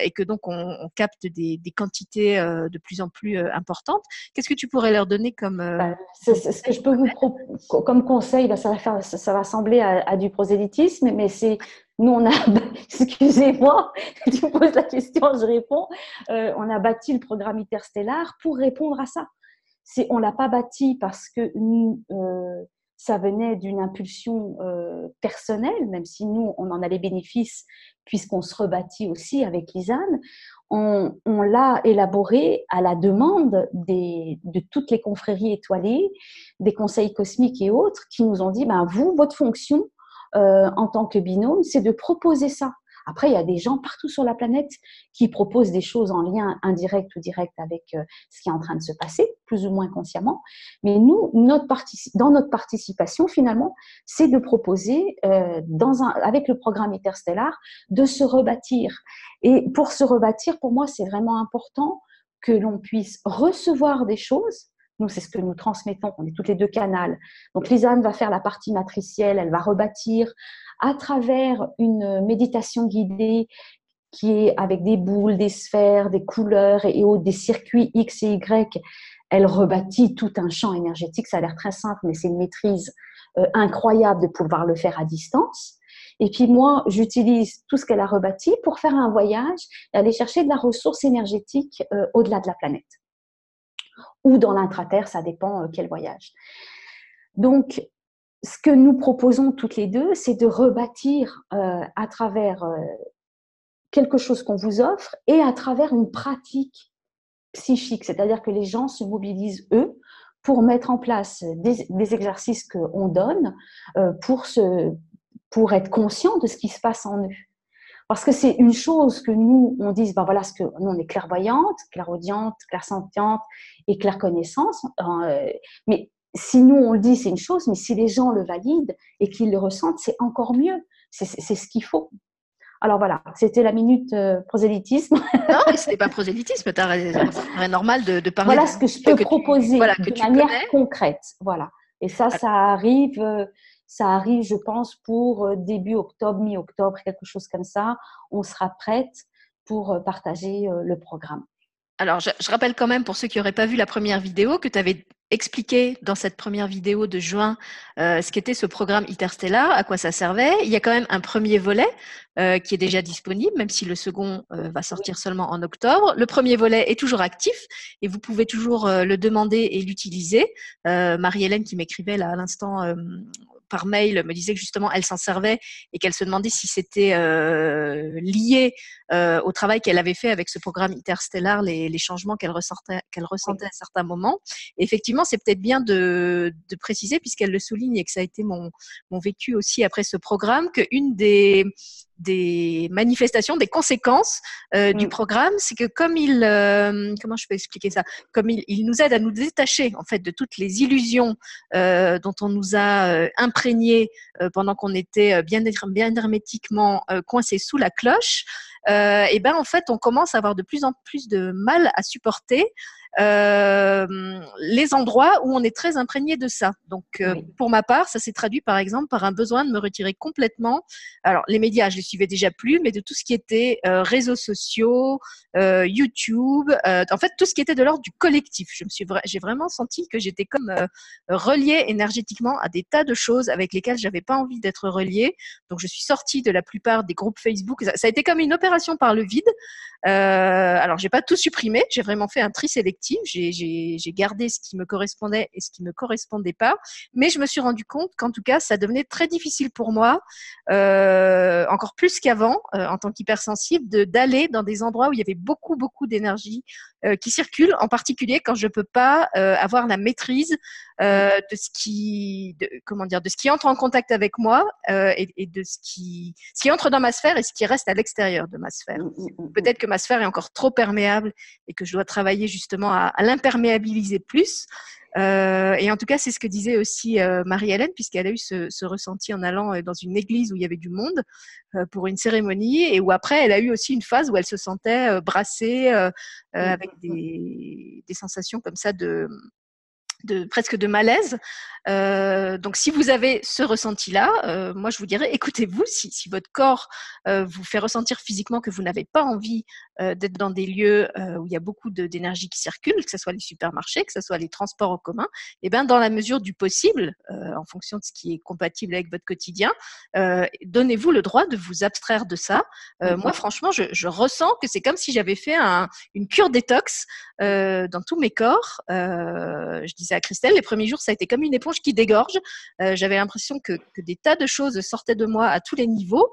et que donc on, capte des, quantités de plus en plus importantes. Qu'est-ce que tu pourrais leur donner comme bah, ce que je peux vous comme conseil bah, ça, va sembler à, du prosélytisme, mais c'est nous, on a, [LAUGHS] excusez-moi, [LAUGHS] tu poses la question, je réponds. on a bâti le programme interstellar pour répondre à ça. C'est, on l'a pas bâti parce que nous, ça venait d'une impulsion euh, personnelle, même si nous, on en a les bénéfices puisqu'on se rebâtit aussi avec Lisanne. On, l'a élaboré à la demande de toutes les confréries étoilées, des conseils cosmiques et autres qui nous ont dit, ben, vous, votre fonction euh, en tant que binôme, c'est de proposer ça. Après, il y a des gens partout sur la planète qui proposent des choses en lien indirect ou direct avec euh, ce qui est en train de se passer, plus ou moins consciemment. Mais nous, notre dans notre participation, finalement, c'est de proposer, euh, avec le programme Interstellar, de se rebâtir. Et pour se rebâtir, pour moi, c'est vraiment important que l'on puisse recevoir des choses nous, c'est ce que nous transmettons. On est toutes les deux canals. Donc, Lisanne va faire la partie matricielle. Elle va rebâtir à travers une méditation guidée qui est avec des boules, des sphères, des couleurs et, des circuits X et Y. Elle rebâtit tout un champ énergétique. Ça a l'air très simple, mais c'est une maîtrise euh, incroyable de pouvoir le faire à distance. Et puis moi, j'utilise tout ce qu'elle a rebâti pour faire un voyage et aller chercher de la ressource énergétique euh, au-delà de la planète. Ou dans l'intraterre, ça dépend euh, quel voyage. Donc, ce que nous proposons toutes les deux, c'est de rebâtir euh, à travers euh, quelque chose qu'on vous offre et à travers une pratique psychique, c'est-à-dire que les gens se mobilisent eux pour mettre en place des, exercices qu'on donne pour, se, pour être conscient de ce qui se passe en eux. Parce que c'est une chose que nous, on dise, ben voilà, ce que nous, on est clairvoyante, clairaudiente, clairsentiente et clairconnaissance, mais si nous on le dit, c'est une chose, mais si les gens le valident et qu'ils le ressentent, c'est encore mieux. C'est ce qu'il faut. Alors voilà, c'était la minute euh, prosélytisme. non, mais ce n'est pas prosélytisme, as [LAUGHS] normal de, de parler. Voilà ce que je peux proposer de manière concrète. Voilà. Et ça, ça arrive, euh, ça arrive, je pense, pour euh, début octobre, mi-octobre, quelque chose comme ça. On sera prête pour partager le programme. Alors, je, rappelle quand même pour ceux qui n'auraient pas vu la première vidéo que tu avais expliqué dans cette première vidéo de juin euh, ce qu'était ce programme Interstellar, à quoi ça servait. Il y a quand même un premier volet euh, qui est déjà disponible, même si le second euh, va sortir seulement en octobre. Le premier volet est toujours actif et vous pouvez toujours le demander et l'utiliser. Marie-Hélène qui m'écrivait là à l'instant par mail me disait que justement elle s'en servait et qu'elle se demandait si c'était euh, lié euh, au travail qu'elle avait fait avec ce programme interstellar, les, changements qu'elle ressentait, ressentait à certains moments. Effectivement, c'est peut-être bien de, de préciser, puisqu'elle le souligne et que ça a été mon, mon vécu aussi après ce programme, qu'une des, des manifestations, des conséquences euh, du mm. programme, c'est que comme il, euh, comment je peux expliquer ça, comme il, il, nous aide à nous détacher en fait de toutes les illusions euh, dont on nous a imprégné pendant qu'on était bien, bien hermétiquement coincé sous la cloche, et ben en fait on commence à avoir de plus en plus de mal à supporter les endroits où on est très imprégné de ça. Donc, euh, pour ma part, ça s'est traduit par exemple par un besoin de me retirer complètement. Alors, les médias, je les suivais déjà plus, mais de tout ce qui était euh, réseaux sociaux, YouTube, en fait, tout ce qui était de l'ordre du collectif. Je me suis, j'ai vraiment senti que j'étais comme reliée énergétiquement à des tas de choses avec lesquelles j'avais pas envie d'être reliée. Donc, je suis sortie de la plupart des groupes Facebook. Ça, ça a été comme une opération par le vide. alors, j'ai pas tout supprimé, j'ai vraiment fait un tri sélectif J'ai gardé ce qui me correspondait et ce qui me correspondait pas. Mais je me suis rendu compte qu'en tout cas, ça devenait très difficile pour moi, euh, encore plus qu'avant, euh, en tant qu'hypersensible, d'aller dans des endroits où il y avait beaucoup, beaucoup d'énergie euh, qui circule, en particulier quand je peux pas avoir la maîtrise euh, de ce qui, de, comment dire, de ce qui entre en contact avec moi et, et, de ce qui, ce qui entre dans ma sphère et ce qui reste à l'extérieur de ma sphère. Mmh, mmh, mmh, Peut-être que ma sphère est encore trop perméable et que je dois travailler justement à, à l'imperméabiliser plus. Euh, et en tout cas, c'est ce que disait aussi euh, Marie-Hélène, puisqu'elle a eu ce, ce, ressenti en allant euh, dans une église où il y avait du monde euh, pour une cérémonie, et où après, elle a eu aussi une phase où elle se sentait euh, brassée, avec des, des, sensations comme ça de, de presque de malaise. Euh, donc, si vous avez ce ressenti-là, euh, moi, je vous dirais, écoutez-vous. Si, si, votre corps euh, vous fait ressentir physiquement que vous n'avez pas envie d'être dans des lieux où il y a beaucoup d'énergie qui circule, que ce soit les supermarchés, que ce soit les transports en commun, et eh bien, dans la mesure du possible, en fonction de ce qui est compatible avec votre quotidien, donnez-vous le droit de vous abstraire de ça. Moi, franchement, je, je ressens que c'est comme si j'avais fait un, une cure détox dans tous mes corps. je disais à Christelle, les premiers jours, ça a été comme une éponge qui dégorge. Euh, J'avais l'impression que, que, des tas de choses sortaient de moi à tous les niveaux.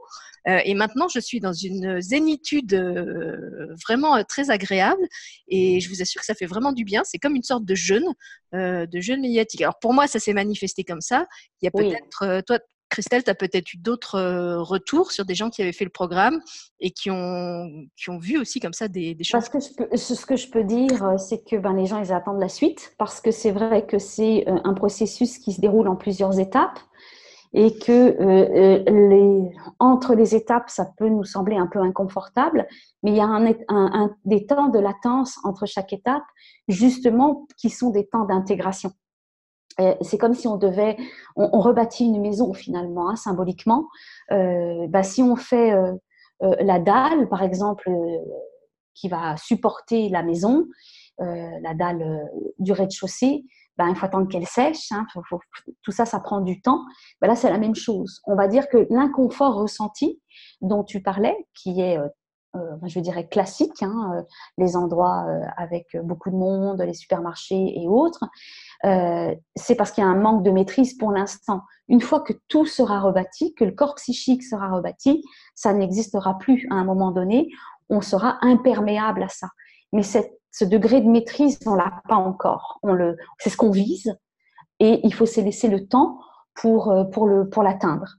Euh, et maintenant, je suis dans une zénitude euh, vraiment euh, très agréable. Et je vous assure que ça fait vraiment du bien. C'est comme une sorte de jeûne, euh, de jeûne médiatique. Alors pour moi, ça s'est manifesté comme ça. Il y a peut-être, toi, Christelle, tu as peut-être eu d'autres euh, retours sur des gens qui avaient fait le programme et qui ont, qui ont vu aussi comme ça des, des choses? Parce que ce, que ce que je peux dire, euh, c'est que ben, les gens, ils attendent la suite parce que c'est vrai que c'est euh, un processus qui se déroule en plusieurs étapes et que euh, les, entre les étapes, ça peut nous sembler un peu inconfortable, mais il y a un, un, un, des temps de latence entre chaque étape, justement, qui sont des temps d'intégration c'est comme si on devait, on, rebâtit une maison finalement, hein, symboliquement. Euh, bah, si on fait euh, euh, la dalle, par exemple, euh, qui va supporter la maison, euh, la dalle euh, du rez-de-chaussée, bah, il faut attendre qu'elle sèche. Hein, tout ça, ça prend du temps. Bah, là, c'est la même chose. On va dire que l'inconfort ressenti dont tu parlais, qui est euh, je dirais classique, hein, les endroits avec beaucoup de monde, les supermarchés et autres, euh, c'est parce qu'il y a un manque de maîtrise pour l'instant. Une fois que tout sera rebâti, que le corps psychique sera rebâti, ça n'existera plus à un moment donné. On sera imperméable à ça. Mais ce degré de maîtrise, on l'a pas encore. On le, c'est ce qu'on vise, et il faut se laisser le temps pour euh, pour le pour l'atteindre.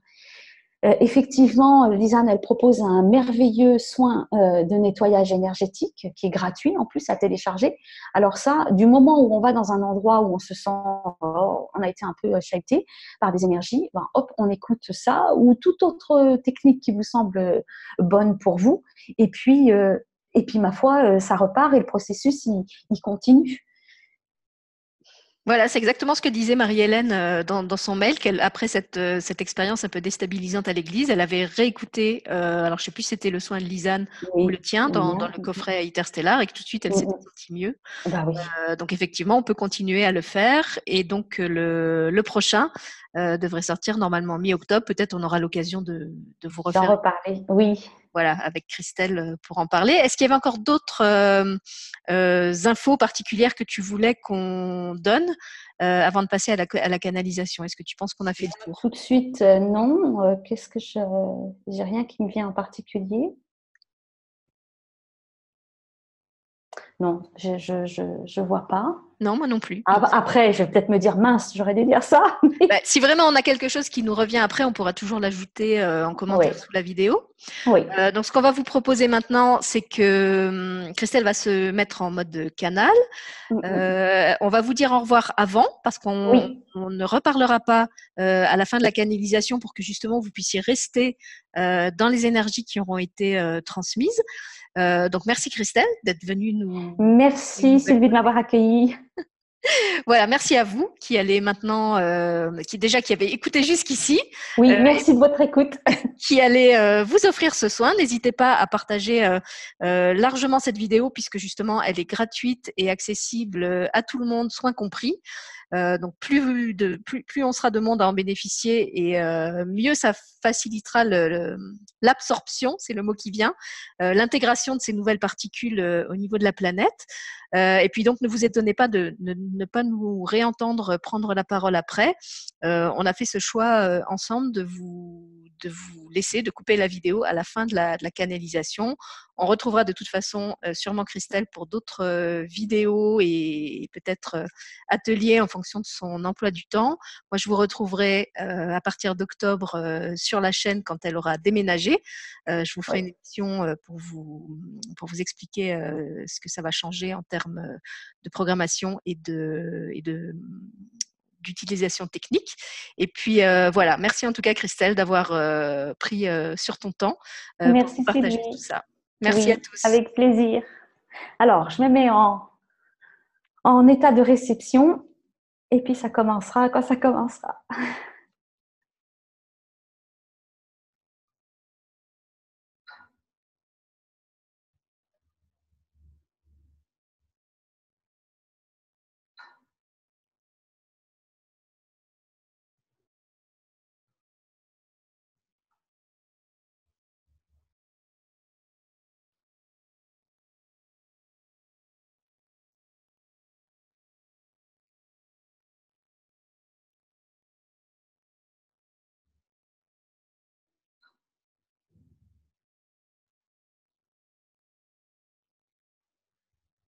Euh, effectivement, Lisanne, elle propose un merveilleux soin euh, de nettoyage énergétique qui est gratuit en plus à télécharger. Alors ça, du moment où on va dans un endroit où on se sent, oh, on a été un peu chahuté par des énergies, ben, hop, on écoute ça ou toute autre technique qui vous semble bonne pour vous. Et puis, euh, et puis ma foi, ça repart et le processus il continue. Voilà, c'est exactement ce que disait Marie-Hélène euh, dans, dans, son mail, qu'elle après cette, euh, cette expérience un peu déstabilisante à l'église, elle avait réécouté, euh, alors je sais plus si c'était le soin de Lisanne oui. ou le tien dans, dans, le coffret Interstellar et que tout de suite elle s'était sentie mieux. Bah oui. euh, donc effectivement, on peut continuer à le faire et donc le, le prochain euh, devrait sortir normalement mi-octobre. Peut-être on aura l'occasion de, de, vous refaire. D'en reparler, oui voilà, avec Christelle euh, pour en parler. Est-ce qu'il y avait encore d'autres euh, euh, infos particulières que tu voulais qu'on donne avant de passer à la, à la canalisation? Est-ce que tu penses qu'on a fait le tour? Tout de suite, non. Qu'est-ce que je. J'ai rien qui me vient en particulier. Non, je ne je, je, je, vois pas. Non, moi non plus. Après, je vais peut-être me dire, mince, j'aurais dû dire ça. [LAUGHS] bah, si vraiment on a quelque chose qui nous revient après, on pourra toujours l'ajouter euh, en commentaire oui. sous la vidéo. Oui. Euh, donc, ce qu'on va vous proposer maintenant, c'est que hum, Christelle va se mettre en mode canal. Mm -hmm. euh, on va vous dire au revoir avant, parce qu'on oui. ne reparlera pas à la fin de la canalisation pour que justement vous puissiez rester dans les énergies qui auront été transmises. Donc, merci Christelle d'être venue nous. Merci Sylvie de m'avoir accueillie. Voilà, merci à vous qui allez maintenant, euh, qui déjà qui avez écouté jusqu'ici. Oui, euh, merci de votre écoute. [LAUGHS] qui allez euh, vous offrir ce soin. N'hésitez pas à partager euh, largement cette vidéo puisque justement elle est gratuite et accessible à tout le monde, soin compris. Euh, donc plus, de, plus, plus on sera de monde à en bénéficier et euh, mieux ça facilitera l'absorption, c'est le mot qui vient, euh, l'intégration de ces nouvelles particules au niveau de la planète. Et puis donc, ne vous étonnez pas de ne pas nous réentendre prendre la parole après. on a fait ce choix ensemble de vous de vous laisser, de couper la vidéo à la fin de la, canalisation. On retrouvera de toute façon euh, sûrement Christelle pour d'autres euh, vidéos et, peut-être euh, ateliers en fonction de son emploi du temps. Moi, je vous retrouverai à partir d'octobre sur la chaîne quand elle aura déménagé. je vous ferai une émission pour vous, pour vous expliquer ce que ça va changer en termes de programmation et de, et de d'utilisation technique. Et puis euh, voilà, merci en tout cas Christelle d'avoir euh, pris euh, sur ton temps merci pour partager tout ça. Merci à tous. Avec plaisir. Alors, je me mets en, en état de réception et puis ça commencera quand ça commencera. [LAUGHS]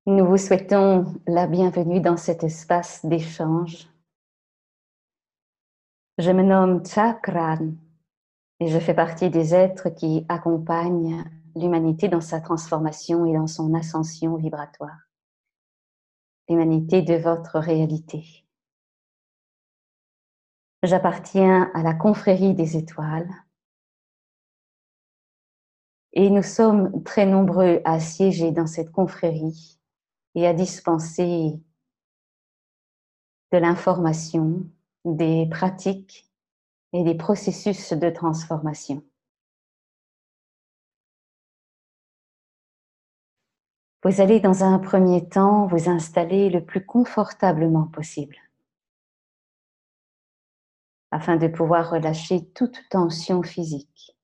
Nous vous souhaitons la bienvenue dans cet espace d'échange. Je me nomme Chakran et je fais partie des êtres qui accompagnent l'humanité dans sa transformation et dans son ascension vibratoire. L'humanité de votre réalité. J'appartiens à la confrérie des étoiles et nous sommes très nombreux à siéger dans cette confrérie et à dispenser de l'information, des pratiques et des processus de transformation. Vous allez dans un premier temps vous installer le plus confortablement possible afin de pouvoir relâcher toute tension physique.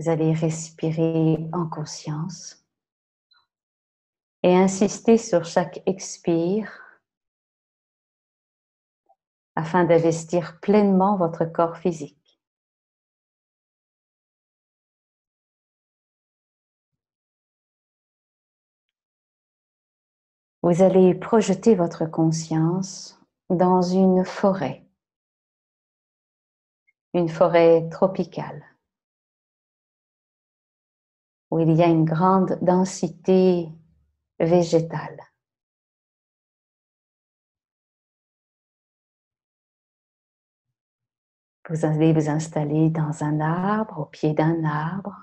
Vous allez respirer en conscience et insister sur chaque expire afin d'investir pleinement votre corps physique. Vous allez projeter votre conscience dans une forêt, une forêt tropicale où il y a une grande densité végétale. Vous allez vous installer dans un arbre, au pied d'un arbre,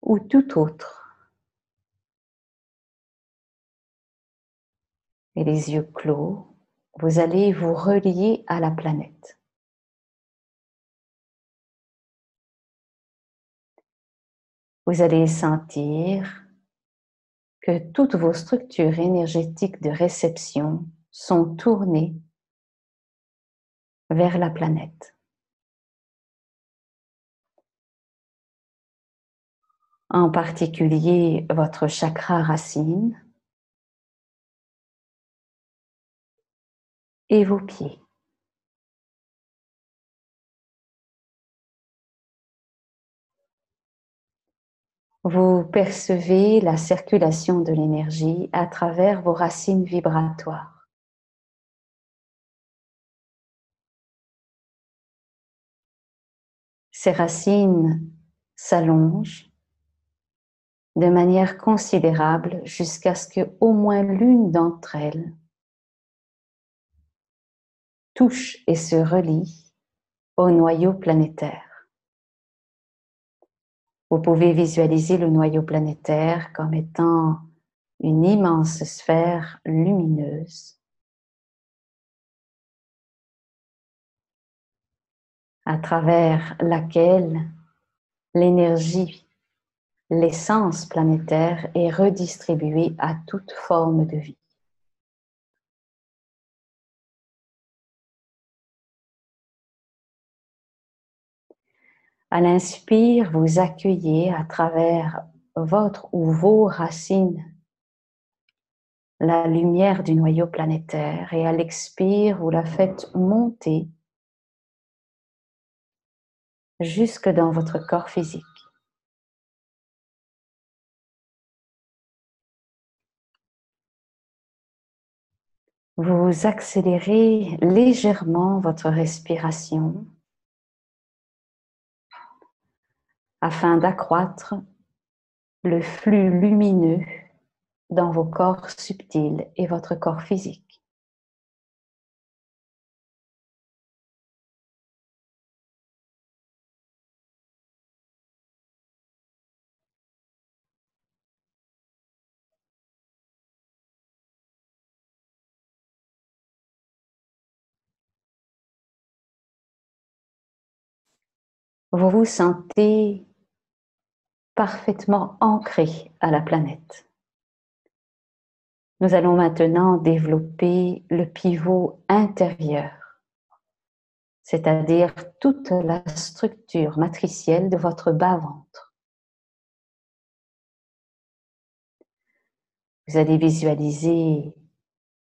ou tout autre. Et les yeux clos, vous allez vous relier à la planète. Vous allez sentir que toutes vos structures énergétiques de réception sont tournées vers la planète. En particulier votre chakra racine et vos pieds. Vous percevez la circulation de l'énergie à travers vos racines vibratoires. Ces racines s'allongent de manière considérable jusqu'à ce que au moins l'une d'entre elles touche et se relie au noyau planétaire. Vous pouvez visualiser le noyau planétaire comme étant une immense sphère lumineuse à travers laquelle l'énergie, l'essence planétaire est redistribuée à toute forme de vie. À l'inspire, vous accueillez à travers votre ou vos racines la lumière du noyau planétaire et à l'expire, vous la faites monter jusque dans votre corps physique. Vous accélérez légèrement votre respiration afin d'accroître le flux lumineux dans vos corps subtils et votre corps physique. Vous vous sentez parfaitement ancré à la planète. Nous allons maintenant développer le pivot intérieur, c'est-à-dire toute la structure matricielle de votre bas-ventre. Vous allez visualiser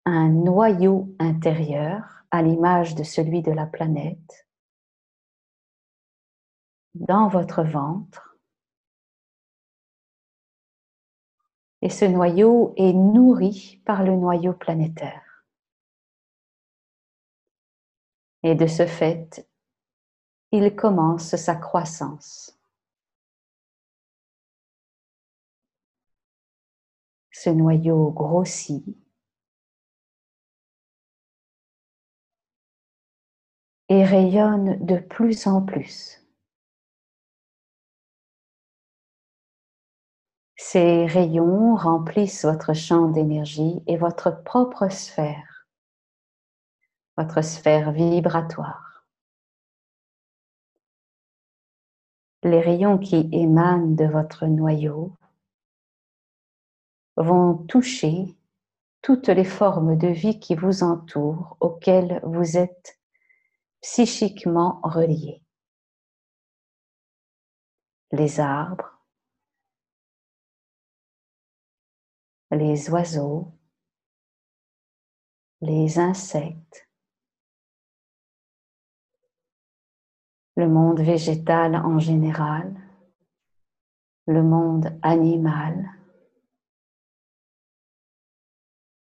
un noyau intérieur à l'image de celui de la planète dans votre ventre et ce noyau est nourri par le noyau planétaire. Et de ce fait, il commence sa croissance. Ce noyau grossit et rayonne de plus en plus. Ces rayons remplissent votre champ d'énergie et votre propre sphère, votre sphère vibratoire. Les rayons qui émanent de votre noyau vont toucher toutes les formes de vie qui vous entourent, auxquelles vous êtes psychiquement reliés. Les arbres, les oiseaux, les insectes, le monde végétal en général, le monde animal,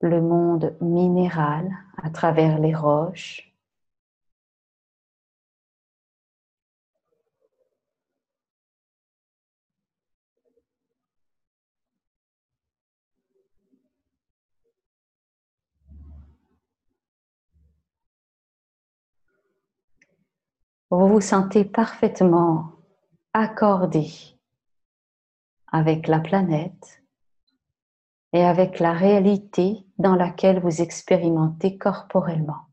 le monde minéral à travers les roches, vous vous sentez parfaitement accordé avec la planète et avec la réalité dans laquelle vous expérimentez corporellement.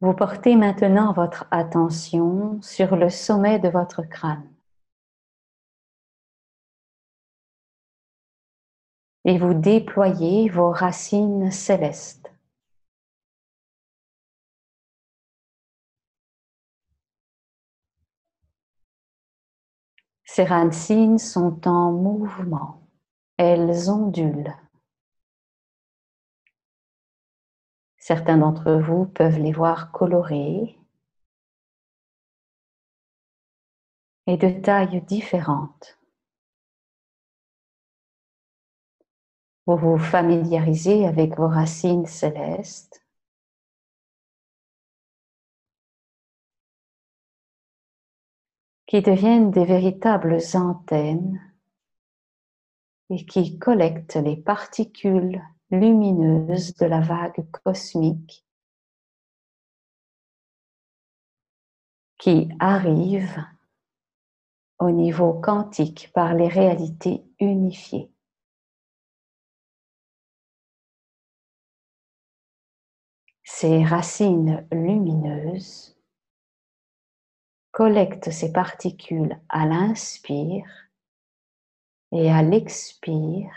Vous portez maintenant votre attention sur le sommet de votre crâne. Et vous déployez vos racines célestes. Ces racines sont en mouvement, elles ondulent. Certains d'entre vous peuvent les voir colorées et de tailles différentes. Vous vous familiarisez avec vos racines célestes. qui deviennent des véritables antennes et qui collectent les particules lumineuses de la vague cosmique qui arrivent au niveau quantique par les réalités unifiées. Racines lumineuses collectent ces particules à l'inspire et à l'expire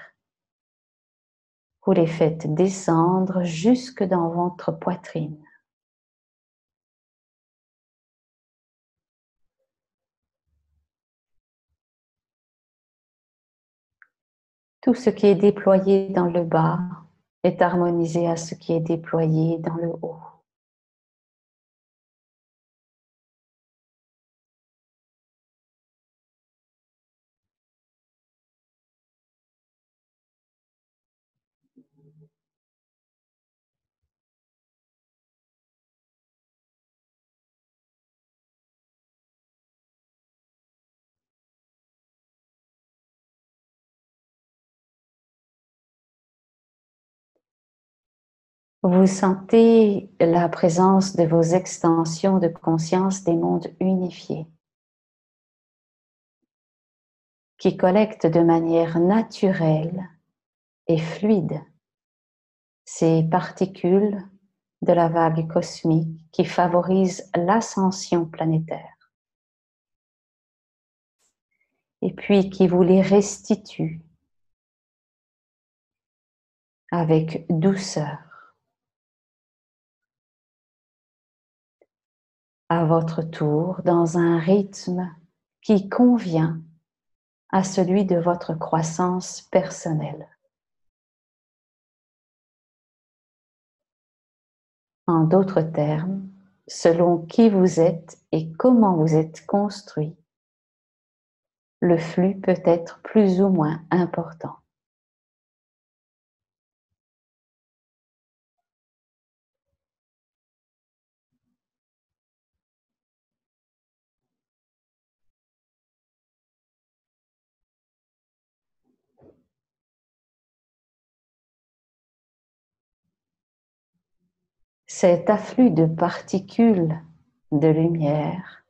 Vous les faites descendre jusque dans votre poitrine. Tout ce qui est déployé dans le bas est harmonisé à ce qui est déployé dans le haut. Vous sentez la présence de vos extensions de conscience des mondes unifiés qui collectent de manière naturelle et fluide ces particules de la vague cosmique qui favorisent l'ascension planétaire et puis qui vous les restitue avec douceur. À votre tour dans un rythme qui convient à celui de votre croissance personnelle. En d'autres termes, selon qui vous êtes et comment vous êtes construit, le flux peut être plus ou moins important. Cet afflux de particules de lumière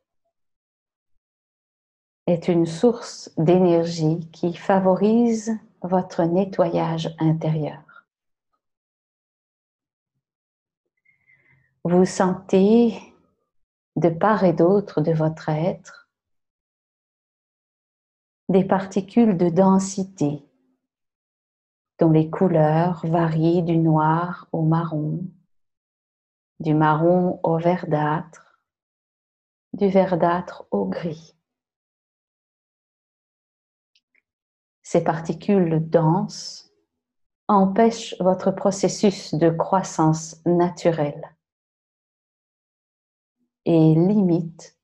est une source d'énergie qui favorise votre nettoyage intérieur. Vous sentez de part et d'autre de votre être des particules de densité dont les couleurs varient du noir au marron, du marron au verdâtre, du verdâtre au gris. Ces particules denses empêchent votre processus de croissance naturelle et limitent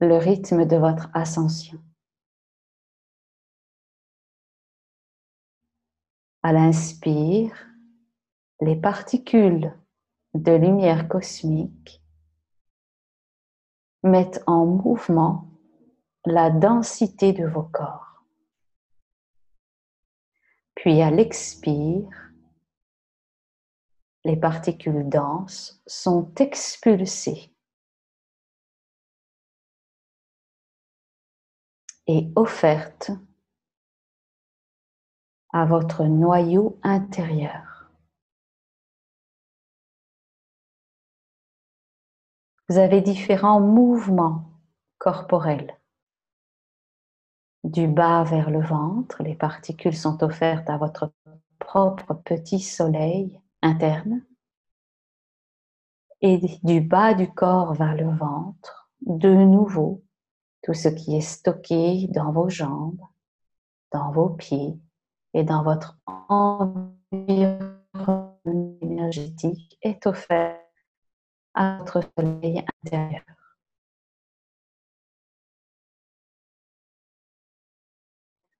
le rythme de votre ascension. À l'inspire, les particules de lumière cosmique mettent en mouvement la densité de vos corps. Puis à l'expire, les particules denses sont expulsées et offertes à votre noyau intérieur. Vous avez différents mouvements corporels. Du bas vers le ventre, les particules sont offertes à votre propre petit soleil interne. Et du bas du corps vers le ventre, de nouveau, tout ce qui est stocké dans vos jambes, dans vos pieds et dans votre environnement énergétique est offert à votre soleil intérieur.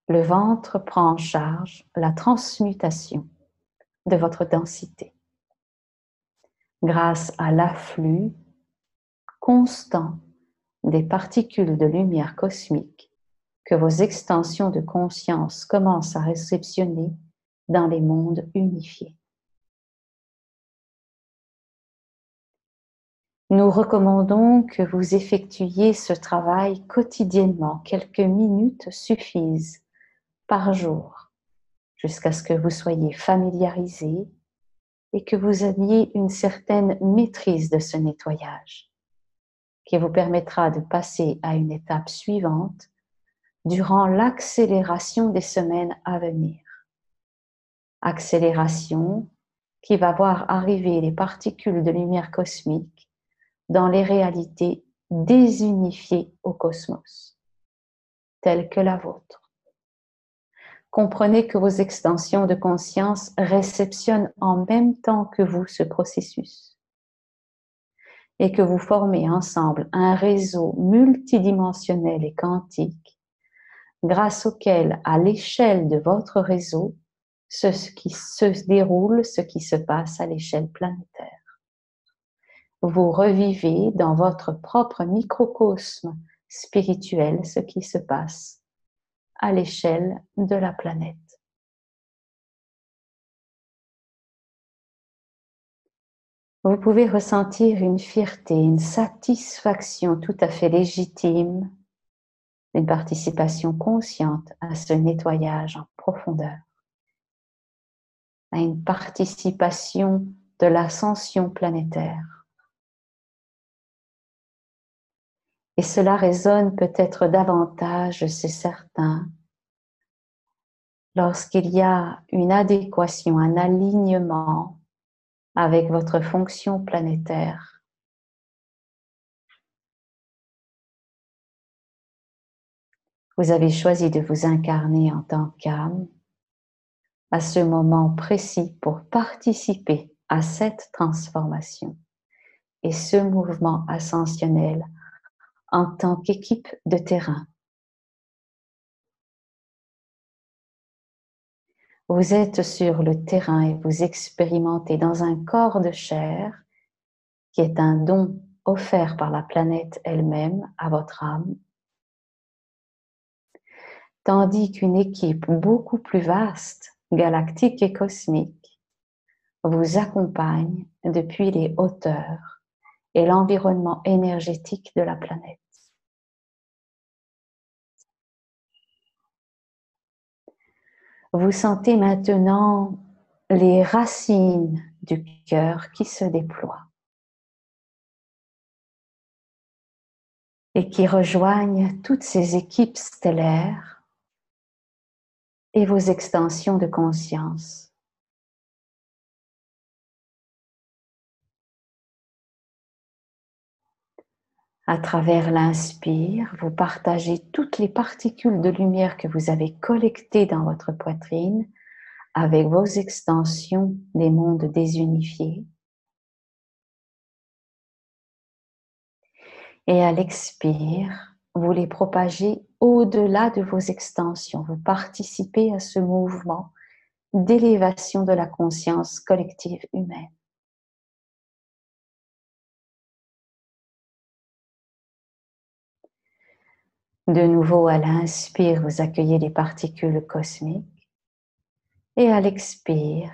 Le ventre prend en charge la transmutation de votre densité grâce à l'afflux constant des particules de lumière cosmique que vos extensions de conscience commencent à réceptionner dans les mondes unifiés. Nous recommandons que vous effectuiez ce travail quotidiennement. Quelques minutes suffisent par jour jusqu'à ce que vous soyez familiarisé et que vous ayez une certaine maîtrise de ce nettoyage qui vous permettra de passer à une étape suivante durant l'accélération des semaines à venir. accélération qui va voir arriver les particules de lumière cosmique dans les réalités désunifiées au cosmos, telles que la vôtre. Comprenez que vos extensions de conscience réceptionnent en même temps que vous ce processus et que vous formez ensemble un réseau multidimensionnel et quantique grâce auquel, à l'échelle de votre réseau, ce qui se déroule, ce qui se passe à l'échelle planétaire. Vous revivez dans votre propre microcosme spirituel ce qui se passe à l'échelle de la planète. Vous pouvez ressentir une fierté, une satisfaction tout à fait légitime, une participation consciente à ce nettoyage en profondeur à une participation de l'ascension planétaire. Et cela résonne peut-être davantage, c'est certain, lorsqu'il y a une adéquation, un alignement avec votre fonction planétaire. Vous avez choisi de vous incarner en tant qu'âme à ce moment précis pour participer à cette transformation et ce mouvement ascensionnel en tant qu'équipe de terrain. Vous êtes sur le terrain et vous expérimentez dans un corps de chair qui est un don offert par la planète elle-même à votre âme, tandis qu'une équipe beaucoup plus vaste galactique et cosmique vous accompagne depuis les hauteurs et l'environnement énergétique de la planète. Vous sentez maintenant les racines du cœur qui se déploient et qui rejoignent toutes ces équipes stellaires et vos extensions de conscience. À travers l'inspire, vous partagez toutes les particules de lumière que vous avez collectées dans votre poitrine avec vos extensions des mondes désunifiés. Et à l'expire, vous les propagez au-delà de vos extensions. Vous participez à ce mouvement d'élévation de la conscience collective humaine. De nouveau, à l'inspire, vous accueillez les particules cosmiques et à l'expire,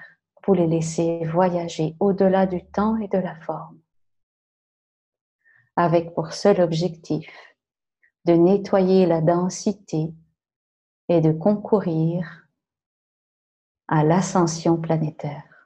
vous les laissez voyager au-delà du temps et de la forme, avec pour seul objectif de nettoyer la densité et de concourir à l'ascension planétaire.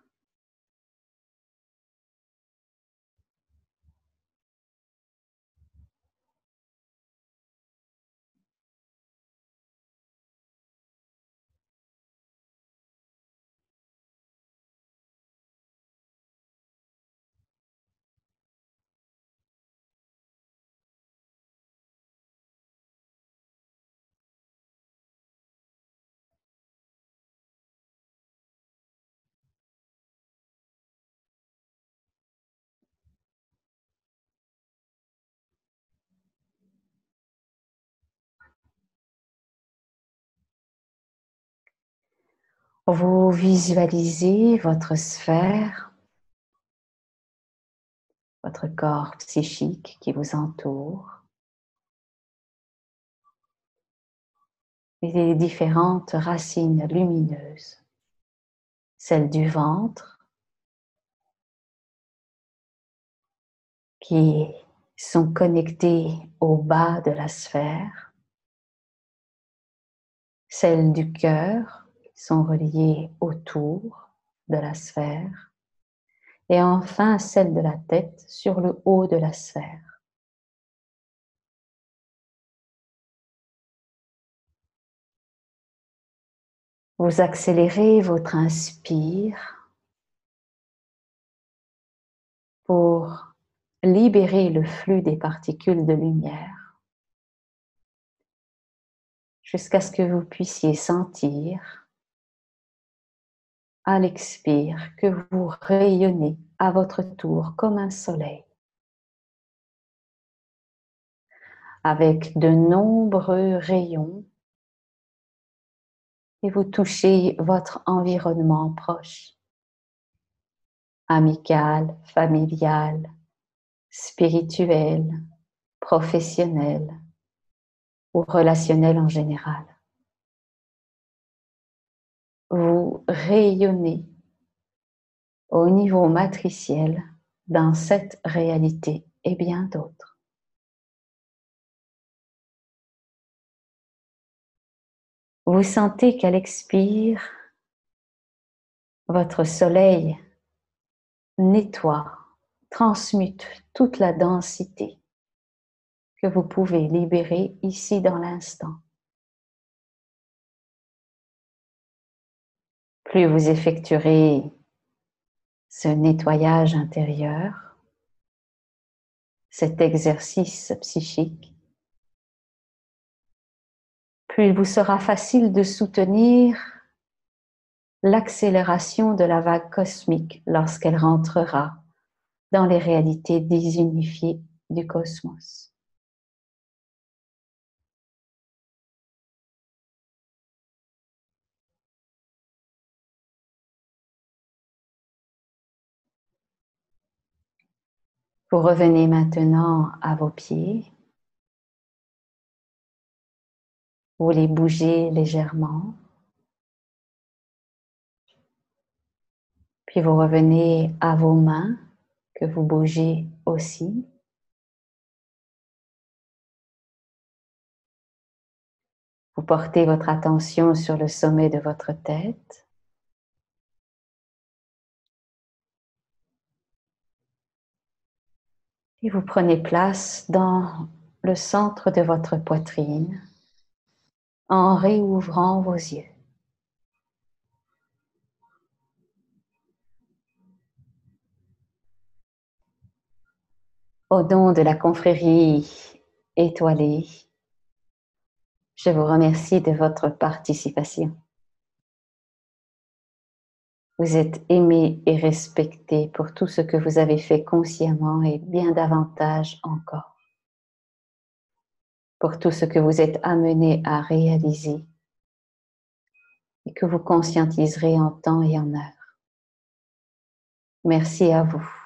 Vous visualisez votre sphère, votre corps psychique qui vous entoure, les différentes racines lumineuses, celles du ventre, qui sont connectées au bas de la sphère, celles du cœur, sont reliées autour de la sphère et enfin celle de la tête sur le haut de la sphère. Vous accélérez votre inspire pour libérer le flux des particules de lumière jusqu'à ce que vous puissiez sentir à l'expire que vous rayonnez à votre tour comme un soleil. Avec de nombreux rayons et vous touchez votre environnement proche, amical, familial, spirituel, professionnel ou relationnel en général. Vous rayonnez au niveau matriciel dans cette réalité et bien d'autres. Vous sentez qu'à l'expire, votre soleil nettoie, transmute toute la densité que vous pouvez libérer ici dans l'instant. Plus vous effectuerez ce nettoyage intérieur, cet exercice psychique, plus il vous sera facile de soutenir l'accélération de la vague cosmique lorsqu'elle rentrera dans les réalités désunifiées du cosmos. Vous revenez maintenant à vos pieds. Vous les bougez légèrement. Puis vous revenez à vos mains que vous bougez aussi. Vous portez votre attention sur le sommet de votre tête. Et vous prenez place dans le centre de votre poitrine en réouvrant vos yeux. Au nom de la confrérie étoilée, je vous remercie de votre participation. Vous êtes aimé et respecté pour tout ce que vous avez fait consciemment et bien davantage encore. Pour tout ce que vous êtes amené à réaliser et que vous conscientiserez en temps et en heure. Merci à vous.